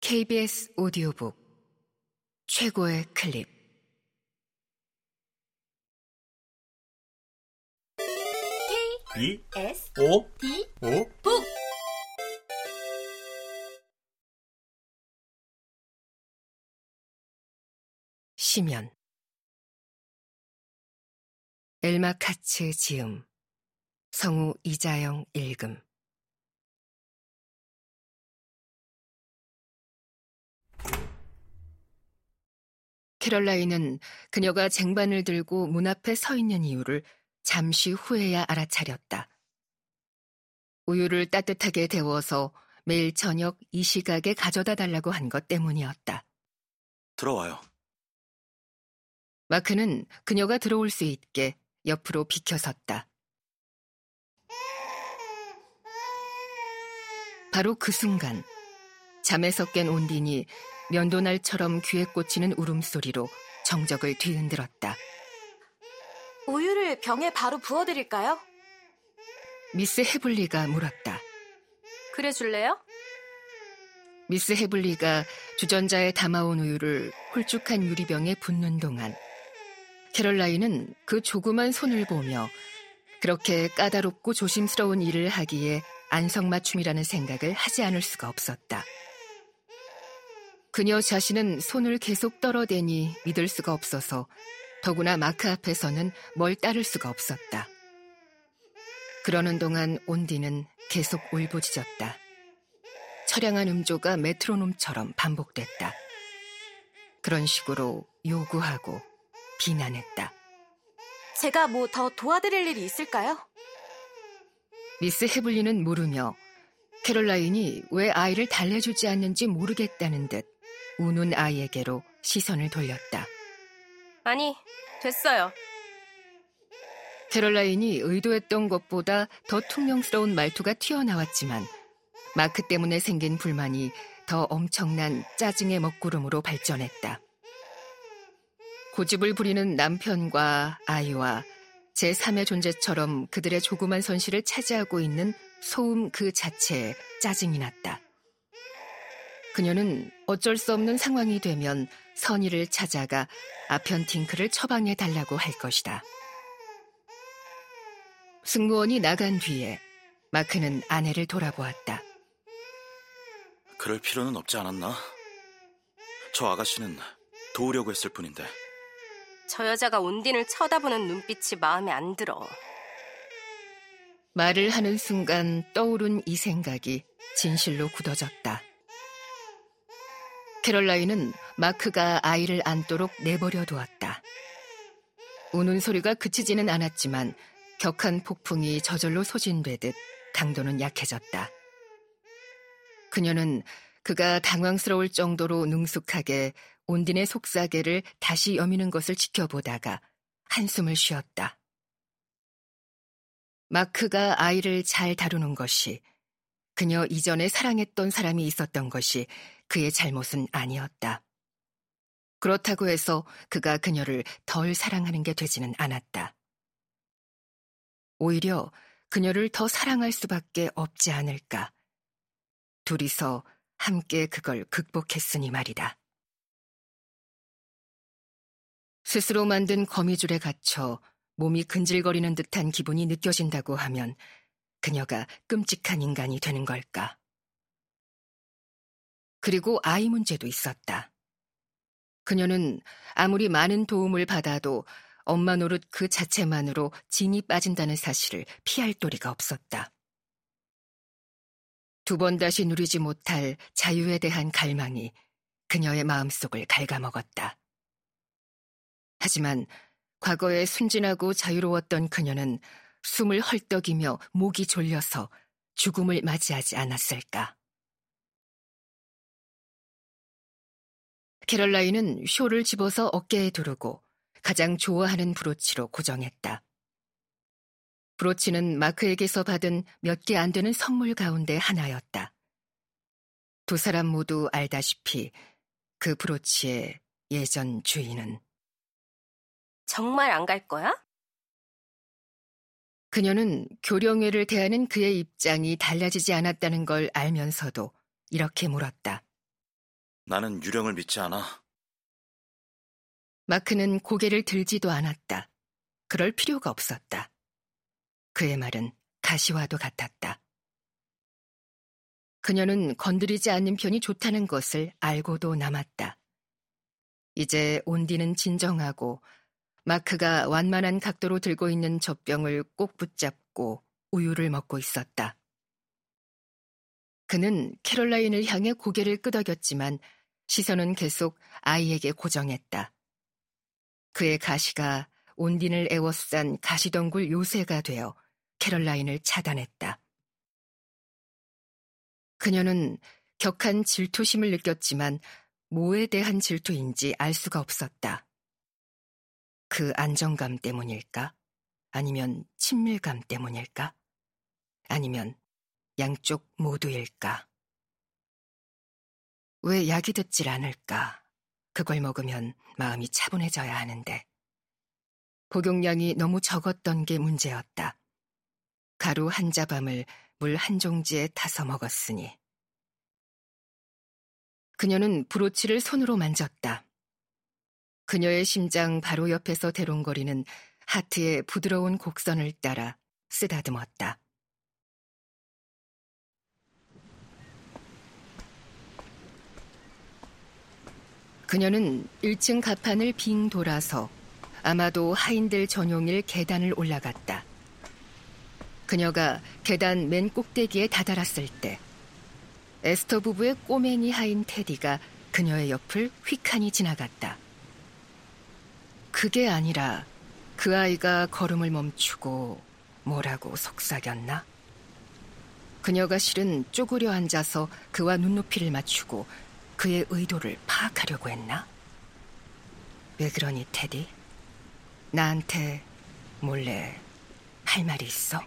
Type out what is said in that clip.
KBS 오디오북 최고의 클립. B S O D O 북 시면 엘마 카츠 지음. 성우 이자영 읽음 캐럴라인은 그녀가 쟁반을 들고 문 앞에 서 있는 이유를 잠시 후에야 알아차렸다. 우유를 따뜻하게 데워서 매일 저녁 이 시각에 가져다 달라고 한 것 때문이었다. 들어와요. 마크는 그녀가 들어올 수 있게 옆으로 비켜섰다. 바로 그 순간 잠에서 깬 온딘이 면도날처럼 귀에 꽂히는 울음소리로 정적을 뒤흔들었다. 우유를 병에 바로 부어드릴까요? 미스 헤블리가 물었다. 그래 줄래요? 미스 헤블리가 주전자에 담아온 우유를 홀쭉한 유리병에 붓는 동안 캐럴라인은 그 조그만 손을 보며 그렇게 까다롭고 조심스러운 일을 하기에 안성맞춤이라는 생각을 하지 않을 수가 없었다. 그녀 자신은 손을 계속 떨어대니 믿을 수가 없어서 더구나 마크 앞에서는 뭘 따를 수가 없었다. 그러는 동안 온디는 계속 울부짖었다. 처량한 음조가 메트로놈처럼 반복됐다. 그런 식으로 요구하고 비난했다. 제가 뭐 더 도와드릴 일이 있을까요? 미스 헤블리는 물으며 캐롤라인이 왜 아이를 달래주지 않는지 모르겠다는 듯 우는 아이에게로 시선을 돌렸다. 아니, 됐어요. 캐롤라인이 의도했던 것보다 더 퉁명스러운 말투가 튀어나왔지만 마크 때문에 생긴 불만이 더 엄청난 짜증의 먹구름으로 발전했다. 고집을 부리는 남편과 아이와 제3의 존재처럼 그들의 조그만 손실을 차지하고 있는 소음 그 자체에 짜증이 났다. 그녀는 어쩔 수 없는 상황이 되면 선의를 찾아가 아편 팅크를 처방해 달라고 할 것이다. 승무원이 나간 뒤에 마크는 아내를 돌아보았다. 그럴 필요는 없지 않았나? 저 아가씨는 도우려고 했을 뿐인데. 저 여자가 온딘을 쳐다보는 눈빛이 마음에 안 들어. 말을 하는 순간 떠오른 이 생각이 진실로 굳어졌다. 캐럴라인은 마크가 아이를 안도록 내버려 두었다. 우는 소리가 그치지는 않았지만 격한 폭풍이 저절로 소진되듯 강도는 약해졌다. 그녀는 그가 당황스러울 정도로 능숙하게 온딘의 속사계를 다시 여미는 것을 지켜보다가 한숨을 쉬었다. 마크가 아이를 잘 다루는 것이 그녀 이전에 사랑했던 사람이 있었던 것이 그의 잘못은 아니었다. 그렇다고 해서 그가 그녀를 덜 사랑하는 게 되지는 않았다. 오히려 그녀를 더 사랑할 수밖에 없지 않을까. 둘이서 함께 그걸 극복했으니 말이다. 스스로 만든 거미줄에 갇혀 몸이 근질거리는 듯한 기분이 느껴진다고 하면 그녀가 끔찍한 인간이 되는 걸까? 그리고 아이 문제도 있었다. 그녀는 아무리 많은 도움을 받아도 엄마 노릇 그 자체만으로 진이 빠진다는 사실을 피할 도리가 없었다. 두 번 다시 누리지 못할 자유에 대한 갈망이 그녀의 마음속을 갉아먹었다. 하지만 과거에 순진하고 자유로웠던 그녀는 숨을 헐떡이며 목이 졸려서 죽음을 맞이하지 않았을까. 캐럴라인은 쇼를 집어서 어깨에 두르고 가장 좋아하는 브로치로 고정했다. 브로치는 마크에게서 받은 몇 개 안 되는 선물 가운데 하나였다. 두 사람 모두 알다시피 그 브로치의 예전 주인은 정말 안 갈 거야? 그녀는 교령회를 대하는 그의 입장이 달라지지 않았다는 걸 알면서도 이렇게 물었다. 나는 유령을 믿지 않아. 마크는 고개를 들지도 않았다. 그럴 필요가 없었다. 그의 말은 가시와도 같았다. 그녀는 건드리지 않는 편이 좋다는 것을 알고도 남았다. 이제 온디는 진정하고 마크가 완만한 각도로 들고 있는 젖병을 꼭 붙잡고 우유를 먹고 있었다. 그는 캐롤라인을 향해 고개를 끄덕였지만 시선은 계속 아이에게 고정했다. 그의 가시가 온딘을 애워싼 가시덩굴 요새가 되어 캐롤라인을 차단했다. 그녀는 격한 질투심을 느꼈지만 뭐에 대한 질투인지 알 수가 없었다. 그 안정감 때문일까? 아니면 친밀감 때문일까? 아니면 양쪽 모두일까? 왜 약이 듣질 않을까? 그걸 먹으면 마음이 차분해져야 하는데. 복용량이 너무 적었던 게 문제였다. 가루 한 자밤을 물 한 종지에 타서 먹었으니. 그녀는 브로치를 손으로 만졌다. 그녀의 심장 바로 옆에서 대롱거리는 하트의 부드러운 곡선을 따라 쓰다듬었다. 그녀는 1층 가판을 빙 돌아서 아마도 하인들 전용일 계단을 올라갔다. 그녀가 계단 맨 꼭대기에 다다랐을 때 에스터 부부의 꼬맹이 하인 테디가 그녀의 옆을 휙하니 지나갔다. 그게 아니라 그 아이가 걸음을 멈추고 뭐라고 속삭였나? 그녀가 실은 쪼그려 앉아서 그와 눈높이를 맞추고 그의 의도를 파악하려고 했나? 왜 그러니, 테디? 나한테 몰래 할 말이 있어?